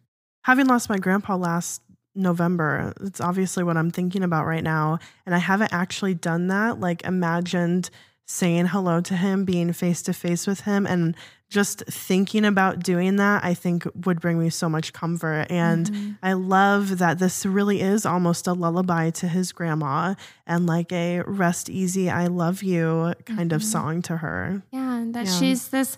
Having lost my grandpa last November, it's obviously what I'm thinking about right now. And I haven't actually done that, like imagined saying hello to him, being face to face with him, and just thinking about doing that, I think would bring me so much comfort. And Mm-hmm. I love that this really is almost a lullaby to his grandma and like a rest easy, I love you kind of Mhm. song to her. Yeah, and that Yeah. she's this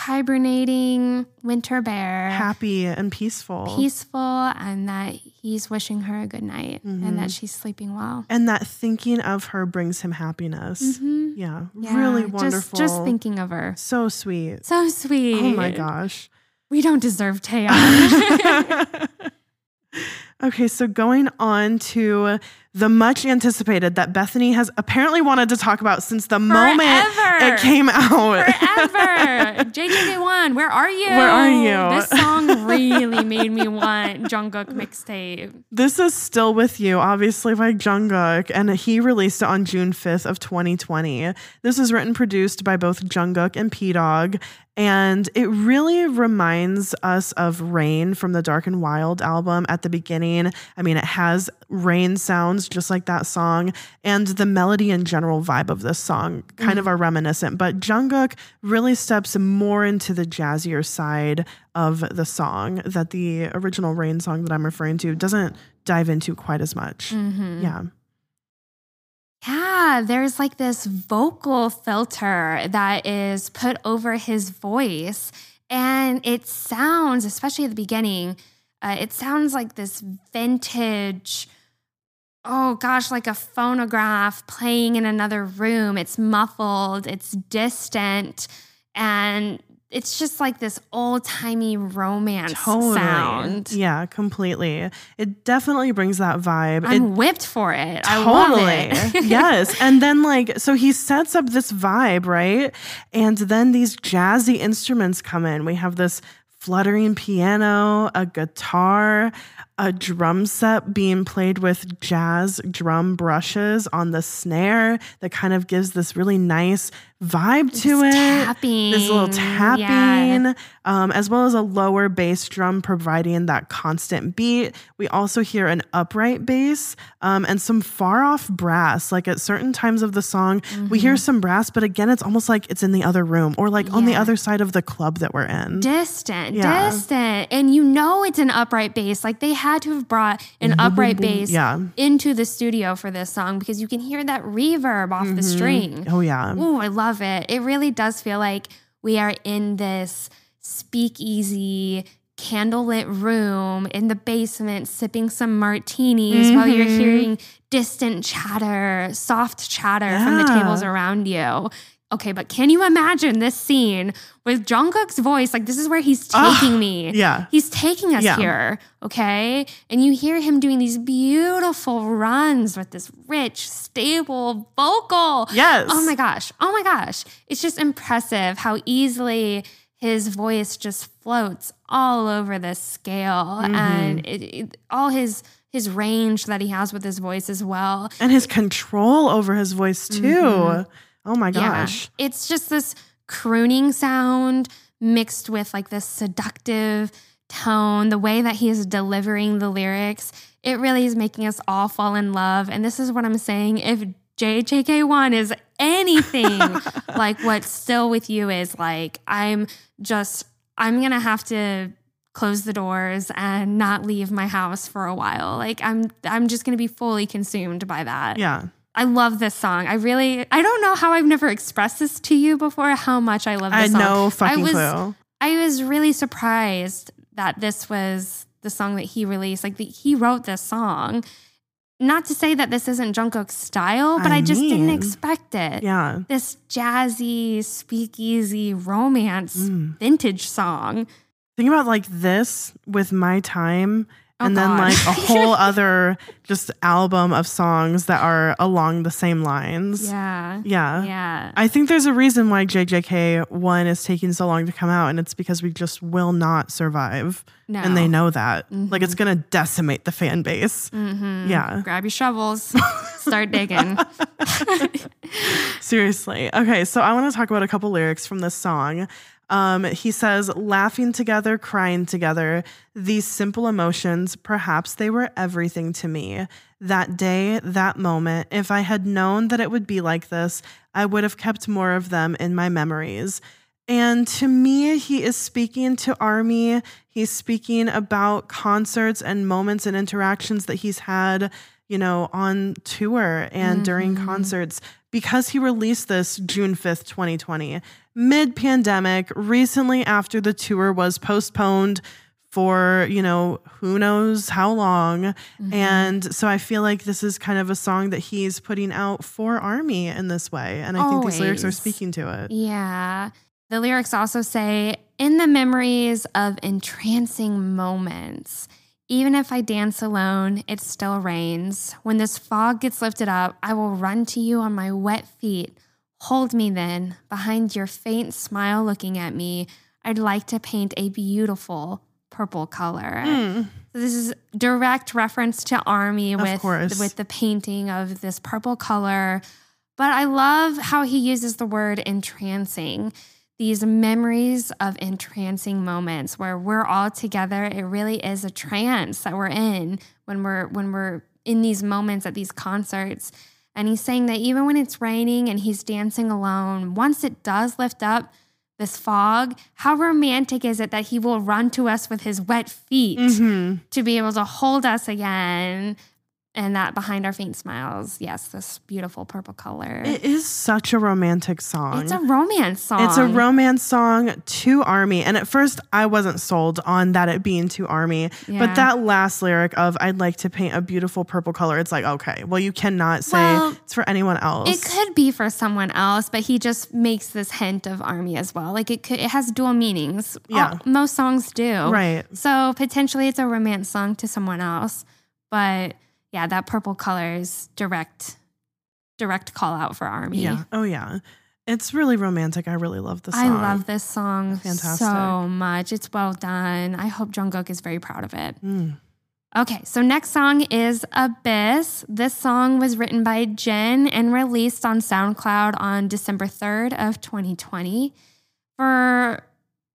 hibernating winter bear. Happy and peaceful. peaceful and that he's wishing her a good night and Mhm. that she's sleeping well. and that thinking of her brings him happiness. Mhm. Yeah, Yeah, really just- wonderful. Just, thinking of her. so sweet. So sweet. Oh my gosh. We don't deserve Taehyung. okay, so going on to the much anticipated that Bethany has apparently wanted to talk about since the moment Forever. it came out. Forever. JJK1, where are you? Where are you? This song really made me want Jungkook mixtape. This is still with you, obviously by Jungkook, and he released it on June 5th of 2020. This is written produced by both Jungkook and Pdogg, and it really reminds us of Rain from the Dark and Wild album at the beginning. I mean, it has rain sounds just like that song, and the melody and general vibe of this song kind of are reminiscent. But Jungkook really steps more into the jazzier side of the song that the original Rain song that I'm referring to doesn't dive into quite as much. Mhm. Yeah. Yeah, there's like this vocal filter that is put over his voice. And it sounds, especially at the beginning, uh, it sounds like this vintage, oh gosh, like a phonograph playing in another room. It's muffled, it's distant. And it's just like this old timey romance Totally. sound. Yeah, completely. It definitely brings that vibe. I'm it whipped for it. I Totally. love it. yes. And then, like, so he sets up this vibe, right? And then these jazzy instruments come in. We have this fluttering piano, a guitar, a drum set being played with jazz drum brushes on the snare that kind of gives this really nice vibe to This it. tapping. This little tapping, Yeah. um, as well as a lower bass drum providing that constant beat. We also hear an upright bass um, and some far off brass. Like at certain times of the song, we hear some brass, but again, it's almost like it's in the other room or like on the other side of the club that we're in. distant, Yeah. distant. And you know it's an upright bass. Like they had to have brought an upright bass Yeah. into the studio for this song because you can hear that reverb off the string. Oh, yeah. Ooh, I love it. It really does feel like we are in this speakeasy candlelit room in the basement sipping some martinis while you're Mhm. hearing distant chatter, soft chatter from the tables around you. Okay, but can you imagine this scene with Jungkook's voice? Like this is where he's Ah, taking me. yeah. He's taking us Yeah. here, okay? And you hear him doing these beautiful runs with this rich, stable vocal. Yes. Oh my gosh. Oh my gosh. It's just impressive how easily his voice just floats all over the scale Mm-hmm. and it, it- all his his range that he has with his voice as well. And his control over his voice, too. Oh my gosh. Yeah. It's just this crooning sound mixed with like this seductive tone, the way that he is delivering the lyrics. It really is making us all fall in love. And this is what I'm saying. If JJK1 is anything like what Still With You is like, I'm just, I'm going to have to close the doors and not leave my house for a while. Like I'm I'm just going to be fully consumed by that. Yeah. I love this song. I really, I don't know how I've never expressed this to you before, how much I love this I song. no fucking I was, clue. I was really surprised that this was the song that he released. Like, the, he wrote this song. Not to say that this isn't Jungkook's style, but I, I just didn't expect it. Yeah. This jazzy, speakeasy romance Mm. vintage song. Think about like this with my time Oh, and then God. like a whole other just album of songs that are along the same lines. Yeah. Yeah. Yeah. I think there's a reason why JJK one is taking so long to come out, and it's because we just will not survive. No. And they know that. Like Mhm. it's gonna decimate the fan base. Mhm. Yeah. Grab your shovels, start digging. Seriously. Okay, so I want to talk about a couple lyrics from this song. Um, he says, laughing together, crying together, these simple emotions, perhaps they were everything to me. That day, that moment, if I had known that it would be like this, I would have kept more of them in my memories. And to me, he is speaking to Army. He's speaking about concerts and moments and interactions that he's had, you know, on tour and during mm-hmm. concerts because he released this June 5th, 2020, mid pandemic, recently after the tour was postponed for, you know, who knows how long. Mm-hmm. And so I feel like this is kind of a song that he's putting out for Army in this way. And I think these lyrics are speaking to it. Yeah. The lyrics also say, in the memories of entrancing moments, even if I dance alone, it still rains. When this fog gets lifted up, I will run to you on my wet feet. Hold me then, behind your faint smile looking at me. I'd like to paint a beautiful purple color. Hmm. So this is direct reference to Army Of with course. with the painting of this purple color. But I love how he uses the word entrancing. These memories of entrancing moments where we're all together. It really is a trance that we're in when we're when we're in these moments at these concerts. And he's saying that even when it's raining and he's dancing alone, once it does lift up this fog, how romantic is it that he will run to us with his wet feet Mhm. to be able to hold us again and that behind our faint smiles, yes, this beautiful purple color. It is such a romantic song. it's a romance song. It's a romance song to Army. And at first, I wasn't sold on that it being to Army. Yeah. But that last lyric of, I'd like to paint a beautiful purple color, it's like, okay, well, you cannot say Well, it's for anyone else. It could be for someone else, but he just makes this hint of army as well. Like it could, it has dual meanings. Yeah. All- most songs do. Right. So potentially it's a romance song to someone else, but yeah, that purple color is direct, direct call out for army. Yeah. Oh, yeah. It's really romantic. I really love the song. I love this song Fantastic. so much. It's well done. I hope Jungkook is very proud of it. Mm. Okay, so next song is Abyss. This song was written by Jin and released on SoundCloud on December 3rd of 2020. For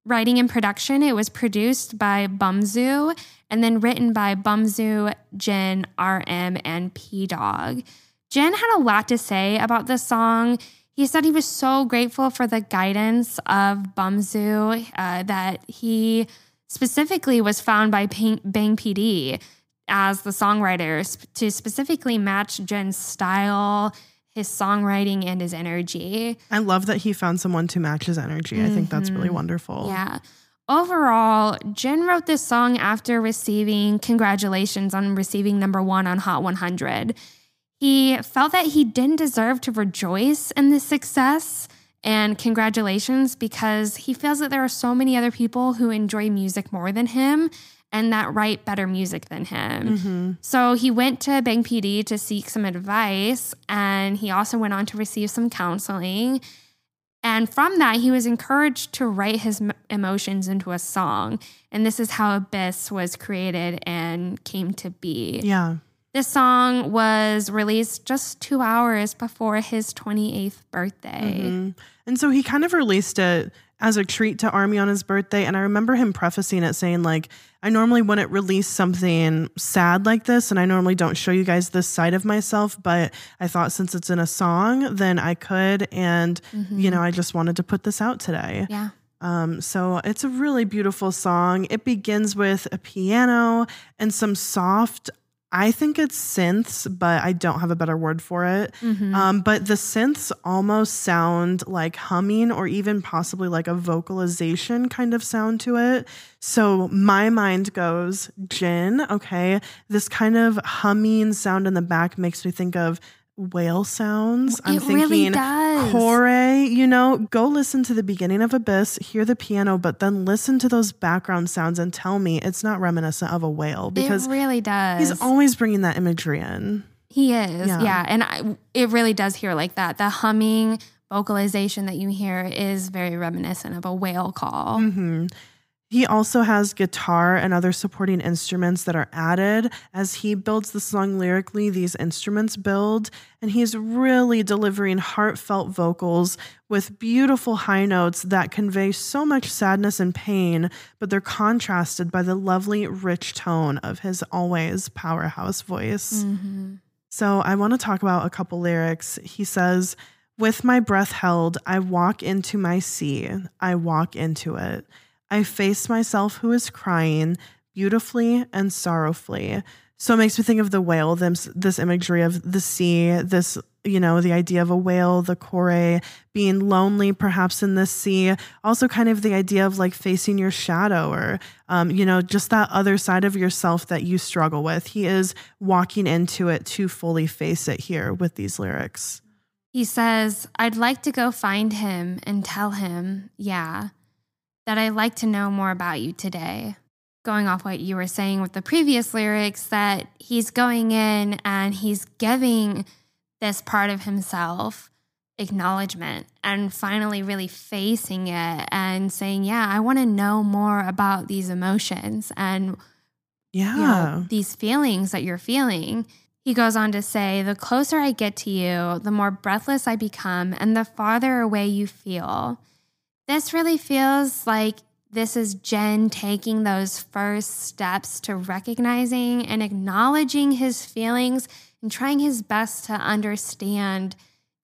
writing and production, it was produced by Bumzu and then written by Bumzu, Jin, RM, and Pdogg. Jin had a lot to say about this song. He said he was so grateful for the guidance of Bumzu uh, that he specifically was found by Bang PD as the songwriter to specifically match Jin's style, his songwriting, and his energy. I love that he found someone to match his energy. I think that's really wonderful. Mm-hmm. Yeah. Overall, Jin wrote this song after receiving congratulations on receiving number one on Hot 100. He felt that he didn't deserve to rejoice in this success and congratulations because he feels that there are so many other people who enjoy music more than him and that write better music than him. Mm-hmm. So he went to Bang PD to seek some advice and he also went on to receive some counseling. And from that, he was encouraged to write his m- emotions into a song. And this is how Abyss was created and came to be. Yeah. This song was released just two hours before his 28th birthday. Mhm. And so he kind of released it as a treat to Army on his birthday. And I remember him prefacing it saying, like, I normally wouldn't release something sad like this, and I normally don't show you guys this side of myself, but I thought since it's in a song, then I could. And, you know, I just wanted to put this out today. Yeah. Um, so it's a really beautiful song. It begins with a piano and some soft, I think it's synths, but I don't have a better word for it. Mm-hmm. Um, but the synths almost sound like humming or even possibly like a vocalization kind of sound to it. So my mind goes, Jin, okay, this kind of humming sound in the back makes me think of whale sounds. I'm It really thinking does. Kore, you know, go listen to the beginning of Abyss, hear the piano, but then listen to those background sounds and tell me it's not reminiscent of a whale because it really does. he's always bringing that imagery in. He is, Yeah. yeah. And I, it really does hear like that. The humming vocalization that you hear is very reminiscent of a whale call. hmm He also has guitar and other supporting instruments that are added as he builds the song lyrically. These instruments build, and he's really delivering heartfelt vocals with beautiful high notes that convey so much sadness and pain, but they're contrasted by the lovely, rich tone of his always powerhouse voice. Mhm. So I want to talk about a couple lyrics. He says, With my breath held, I walk into my sea. I walk into it. I face myself who is crying beautifully and sorrowfully. So it makes me think of the whale, this, this imagery of the sea, this, you know, the idea of a whale, the kore, being lonely perhaps in the sea. Also, kind of the idea of like facing your shadow or, um, you know, just that other side of yourself that you struggle with. He is walking into it to fully face it here with these lyrics. He says, I'd like to go find him and tell him, yeah, that I'd like to know more about you today. Going off what you were saying with the previous lyrics, that he's going in and he's giving this part of himself acknowledgement and finally really facing it and saying, Yeah, I want to know more about these emotions and Yeah. you know, these feelings that you're feeling. He goes on to say, The closer I get to you, the more breathless I become, and the farther away you feel. This really feels like this is Jin taking those first steps to recognizing and acknowledging his feelings and trying his best to understand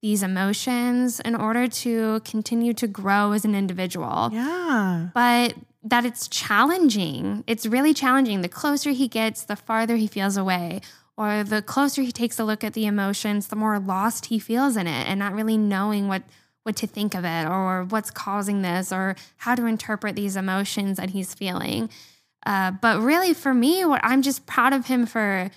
these emotions in order to continue to grow as an individual yeah. but that it's challenging. It's really challenging. The closer he gets, the farther he feels away. or the closer he takes a look at the emotions, the more lost he feels in it and not really knowing what what to think of it or what's causing this or how to interpret these emotions that he's feeling. Uh, but really, for me, what I'm just proud of him for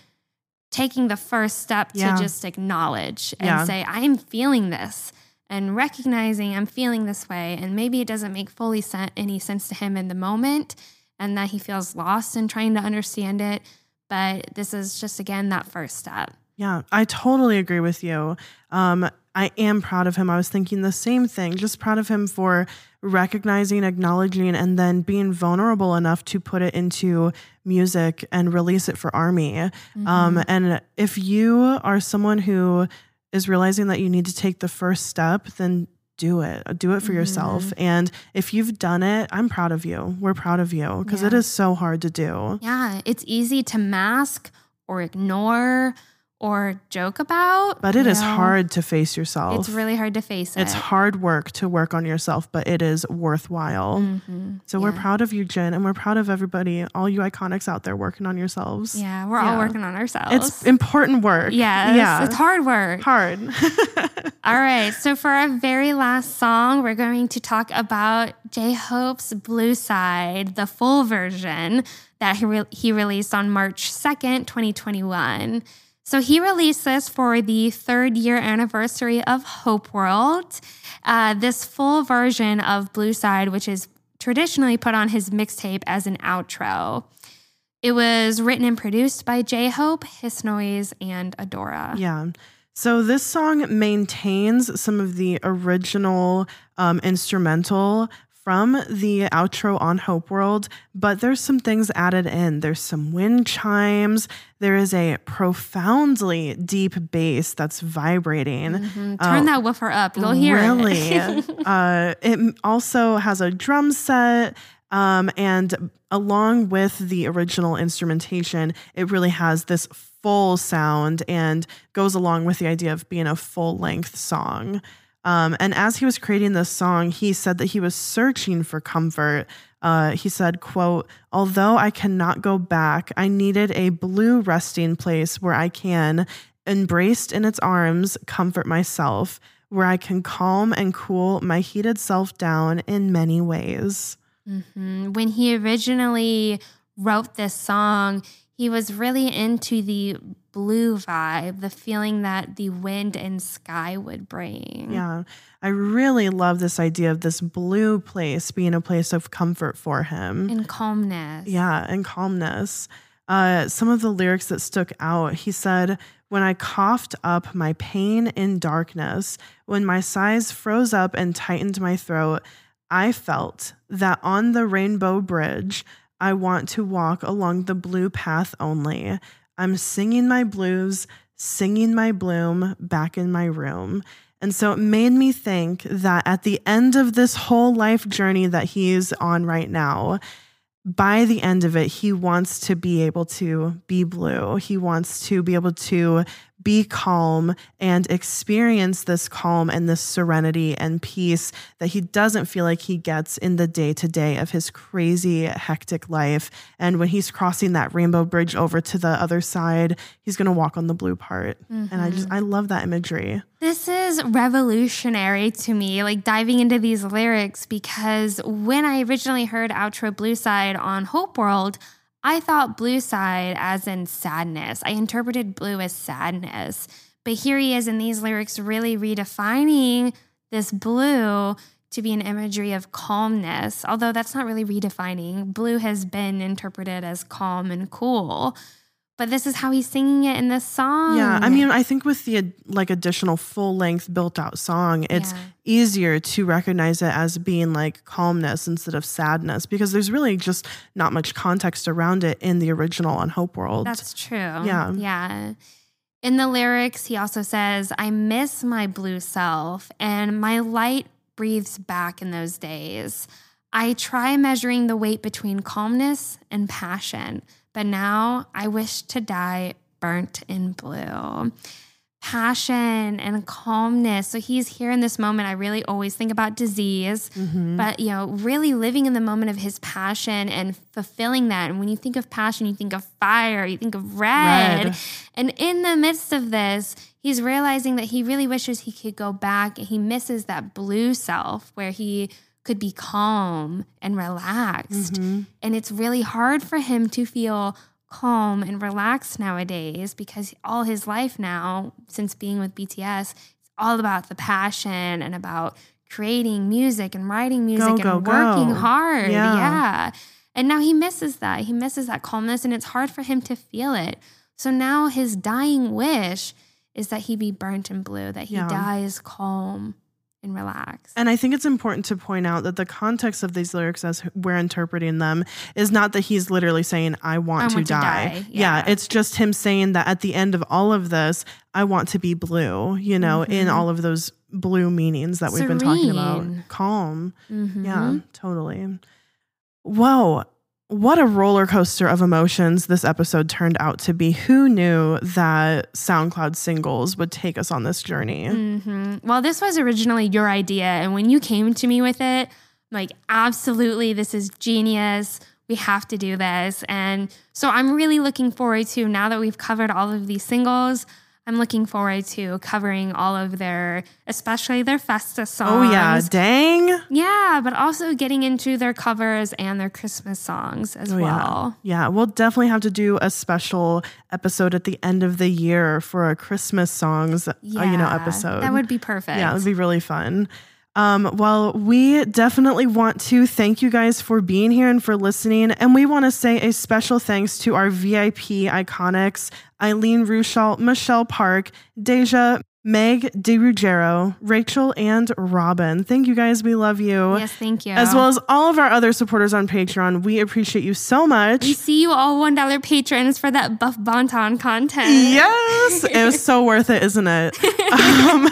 taking the first step Yeah. to just acknowledge and Yeah. say, I'm feeling this and recognizing I'm feeling this way. And maybe it doesn't make fully sen- any sense to him in the moment and that he feels lost in trying to understand it. But this is just, again, that first step. Yeah, I totally agree with you. Um, I am proud of him. I was thinking the same thing, just proud of him for recognizing, acknowledging, and then being vulnerable enough to put it into music and release it for Army. Um, and if you are someone who is realizing that you need to take the first step, then do it. Do it for yourself. And if you've done it, I'm proud of you. We're proud of you because it Yeah. is so hard to do. Yeah, it's easy to mask or ignore or joke about. But it is know? hard to face yourself. It's really hard to face it. It's hard work to work on yourself, but it is worthwhile. Mhm. So we're proud of you, Jin, and we're proud of everybody, all you iconics out there working on yourselves. Yeah, we're all working on ourselves. It's important work. Yes, Yeah. it's hard work. Hard. All right, so for our very last song, we're going to talk about J Hope's Blue Side, the full version that he, re- he released on March 2nd, 2021. So he released this for the third year anniversary of Hope World. Uh, this full version of Blue Side, which is traditionally put on his mixtape as an outro. It was written and produced by J Hope, Hiss Noise, and Adora. yeah. So this song maintains some of the original um, instrumental from the outro on Hope World, but there's some things added in. There's some wind chimes. There is a profoundly deep bass that's vibrating. Mhm. Uh, Turn that woofer up. You'll hear really. it. uh, it also has a drum set. Um, and along with the original instrumentation, it really has this full sound and goes along with the idea of being a full length song. Um, and as he was creating this song, he said that he was searching for comfort. Uh, he said, quote, although I cannot go back, I needed a blue resting place where I can, embraced in its arms, comfort myself, where I can calm and cool my heated self down in many ways. Mhm. When he originally wrote this song, he was really into the blue vibe, the feeling that the wind and sky would bring. Yeah. I really love this idea of this blue place being a place of comfort for him. And calmness. Yeah, and calmness. Uh, some of the lyrics that stuck out, he said, When I coughed up my pain in darkness, when my sighs froze up and tightened my throat, I felt that on the rainbow bridge, I want to walk along the blue path only. I'm singing my blues, singing my bloom back in my room. And so it made me think that at the end of this whole life journey that he's on right now, by the end of it, he wants to be able to be blue. He wants to be able to be calm and experience this calm and this serenity and peace that he doesn't feel like he gets in the day to day of his crazy, hectic life. And when he's crossing that rainbow bridge over to the other side, he's going to walk on the blue part. And I just, mm-hmm. I love that imagery. This is revolutionary to me, like diving into these lyrics, because when I originally heard Outro Blue Side on Hope World, I thought blue side as in sadness. I interpreted blue as sadness. But here he is in these lyrics, really redefining this blue to be an imagery of calmness, although that's not really redefining. Blue has been interpreted as calm and cool. But this is how he's singing it in this song. Yeah, I mean, I think with the like additional full length built out song, it's Yeah. easier to recognize it as being like calmness instead of sadness because there's really just not much context around it in the original on Hope World. That's true. Yeah. Yeah. In the lyrics, he also says, I miss my blue self, and my light breathes back in those days. I try measuring the weight between calmness and passion, but now I wish to die burnt in blue. passion and calmness. So he's here in this moment. I really always think about disease, Mm-hmm. but you know, really living in the moment of his passion and fulfilling that. And when you think of passion, you think of fire, you think of red. Red. And in the midst of this, he's realizing that he really wishes he could go back and he misses that blue self where he could be calm and relaxed. Mm-hmm. And it's really hard for him to feel calm and relaxed nowadays because all his life now, since being with BTS, it's all about the passion and about creating music and writing music Go, and go, working go. hard. Yeah. yeah. And now he misses that. He misses that calmness and it's hard for him to feel it. So now his dying wish is that he be burnt in blue, that he Yeah. dies calm and relax. And I think it's important to point out that the context of these lyrics, as we're interpreting them, is not that he's literally saying, I want, I to, want to die. die. Yeah. Yeah. it's just him saying that at the end of all of this, I want to be blue, you know, in Mhm. all of those blue meanings that we've been talking about. Calm. Mhm. Yeah, totally. Whoa. What a roller coaster of emotions this episode turned out to be. Who knew that SoundCloud singles would take us on this journey? hmm Well, this was originally your idea. And when you came to me with it, I'm like, absolutely, this is genius. We have to do this. And so I'm really looking forward to now that we've covered all of these singles. I'm looking forward to covering all of their, especially their Festa songs. Oh, yeah. Dang. Yeah, but also getting into their covers and their Christmas songs as Oh, well. Yeah. Yeah. We'll definitely have to do a special episode at the end of the year for a Christmas songs, uh, you know, episode. That would be perfect. Yeah, it would be really fun. Um, well, we definitely want to thank you guys for being here and for listening. And we want to say a special thanks to our VIP iconics Eileen Ruschalt, Michelle Park, Deja, Meg DeRuggiero, Rachel, and Robin. Thank you guys. We love you. Yes, thank you. As well as all of our other supporters on Patreon. We appreciate you so much. we see you all $1 patrons for that Buff Bangtan content. Yes, it was so worth it, isn't it? Um,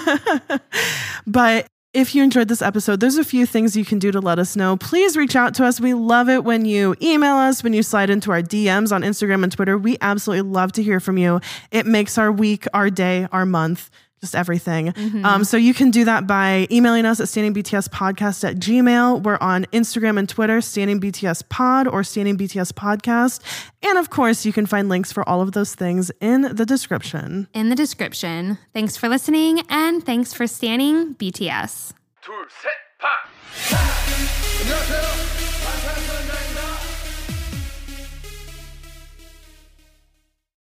but if you enjoyed this episode, there's a few things you can do to let us know. Please reach out to us. We love it when you email us, when you slide into our DMs on Instagram and Twitter. We absolutely love to hear from you. It makes our week, our day, our month Just everything. Um, so you can do that by emailing us at standingbtspodcast at gmail. We're on Instagram and Twitter, Standing BTS Pod or Standing BTS Podcast. And of course, you can find links for all of those things in the description. in the description. Thanks for listening and thanks for standing BTS. 둘, 셋, 파!